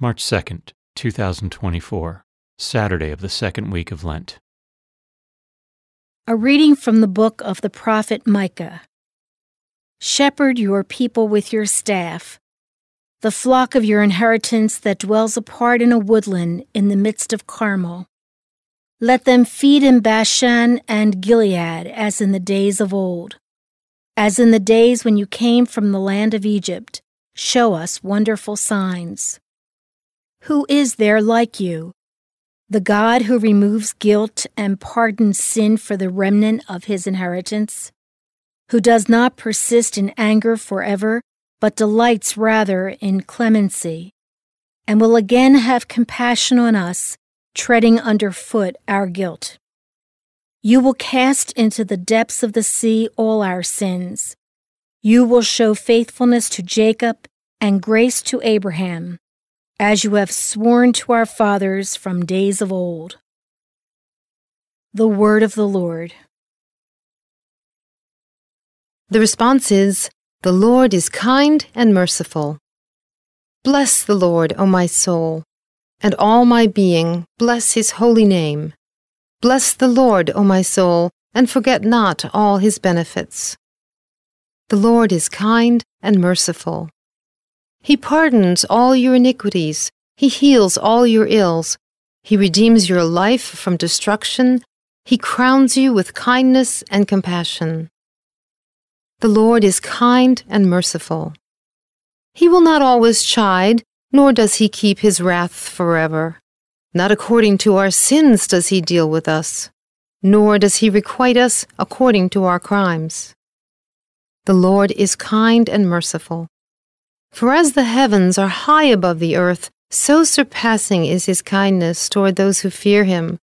March 2nd, 2024, Saturday of the second week of Lent. A reading from the book of the prophet Micah. Shepherd your people with your staff, the flock of your inheritance that dwells apart in a woodland in the midst of Carmel. Let them feed in Bashan and Gilead as in the days of old. As in the days when you came from the land of Egypt, show us wonderful signs. Who is there like you? The God who removes guilt and pardons sin for the remnant of his inheritance? Who does not persist in anger forever, but delights rather in clemency, and will again have compassion on us, treading underfoot our guilt. You will cast into the depths of the sea all our sins. You will show faithfulness to Jacob and grace to Abraham, as you have sworn to our fathers from days of old. The Word of the Lord. The response is The Lord is kind and merciful. Bless the Lord, O my soul, and all my being, bless his holy name. Bless the Lord, O my soul, and forget not all his benefits. The Lord is kind and merciful. He pardons all your iniquities, he heals all your ills, he redeems your life from destruction, he crowns you with kindness and compassion. The Lord is kind and merciful. He will not always chide, nor does he keep his wrath forever. Not according to our sins does he deal with us, nor does he requite us according to our crimes. The Lord is kind and merciful. For as the heavens are high above the earth, so surpassing is his kindness toward those who fear him.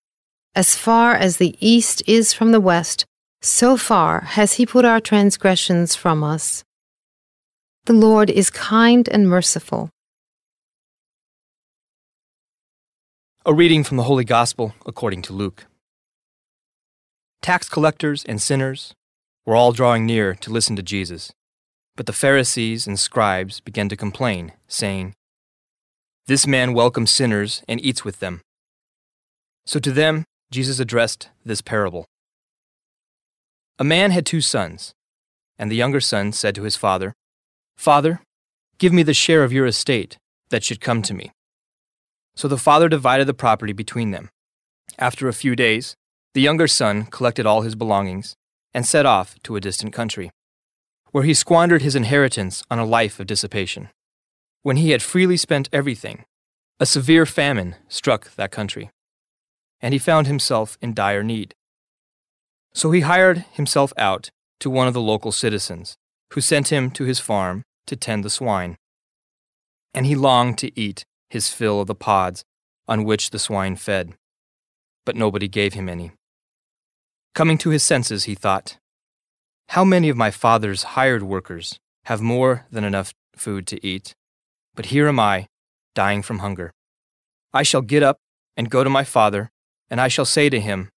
As far as the east is from the west, so far has he put our transgressions from us. The Lord is kind and merciful. A reading from the Holy Gospel according to Luke. Tax collectors and sinners were all drawing near to listen to Jesus. But the Pharisees and scribes began to complain, saying, This man welcomes sinners and eats with them. So to them Jesus addressed this parable. A man had two sons, and the younger son said to his father, Father, give me the share of your estate that should come to me. So the father divided the property between them. After a few days, the younger son collected all his belongings and set off to a distant country, where he squandered his inheritance on a life of dissipation. When he had freely spent everything, a severe famine struck that country, and he found himself in dire need. So he hired himself out to one of the local citizens, who sent him to his farm to tend the swine. And he longed to eat his fill of the pods on which the swine fed, but nobody gave him any. Coming to his senses, he thought, How many of my father's hired workers have more than enough food to eat? But here am I, dying from hunger. I shall get up and go to my father, and I shall say to him,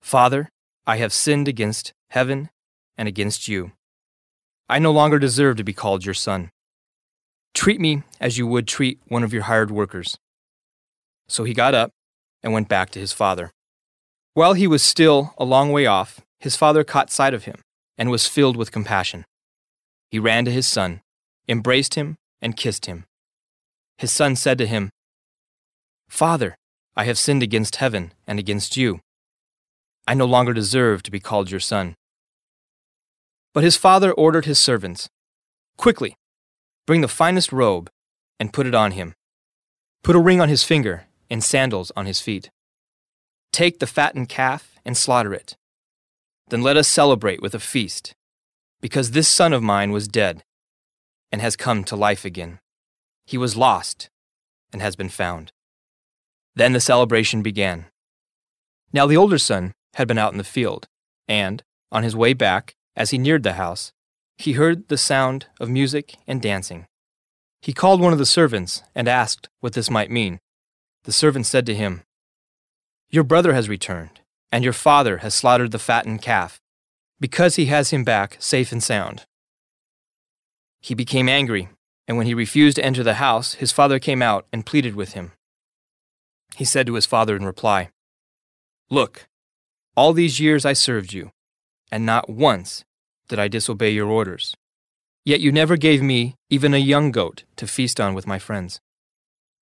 Father, I have sinned against heaven and against you. I no longer deserve to be called your son. Treat me as you would treat one of your hired workers. So he got up and went back to his father. While he was still a long way off, his father caught sight of him and was filled with compassion. He ran to his son, embraced him, and kissed him. His son said to him, Father, I have sinned against heaven and against you. I no longer deserve to be called your son. But his father ordered his servants, Quickly, Bring the finest robe and put it on him. Put a ring on his finger and sandals on his feet. Take the fattened calf and slaughter it. Then let us celebrate with a feast, because this son of mine was dead and has come to life again. He was lost and has been found. Then the celebration began. Now the older son had been out in the field, and, on his way back, as he neared the house, he heard the sound of music and dancing. He called one of the servants and asked what this might mean. The servant said to him, Your brother has returned, and your father has slaughtered the fattened calf, because he has him back safe and sound. He became angry And when he refused to enter the house, his father came out and pleaded with him. He said to his father in reply, Look, all these years I served you, and not once did I disobey your orders. Yet you never gave me even a young goat to feast on with my friends.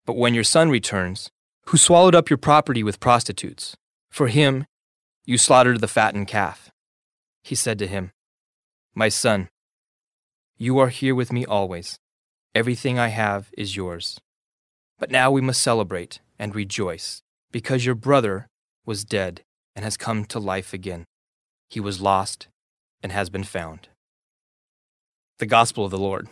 But when your son returns, who swallowed up your property with prostitutes, for him you slaughtered the fattened calf. He said to him, My son, you are here with me always. Everything I have is yours. But now we must celebrate and rejoice, because your brother was dead and has come to life again. He was lost and has been found. The Gospel of the Lord.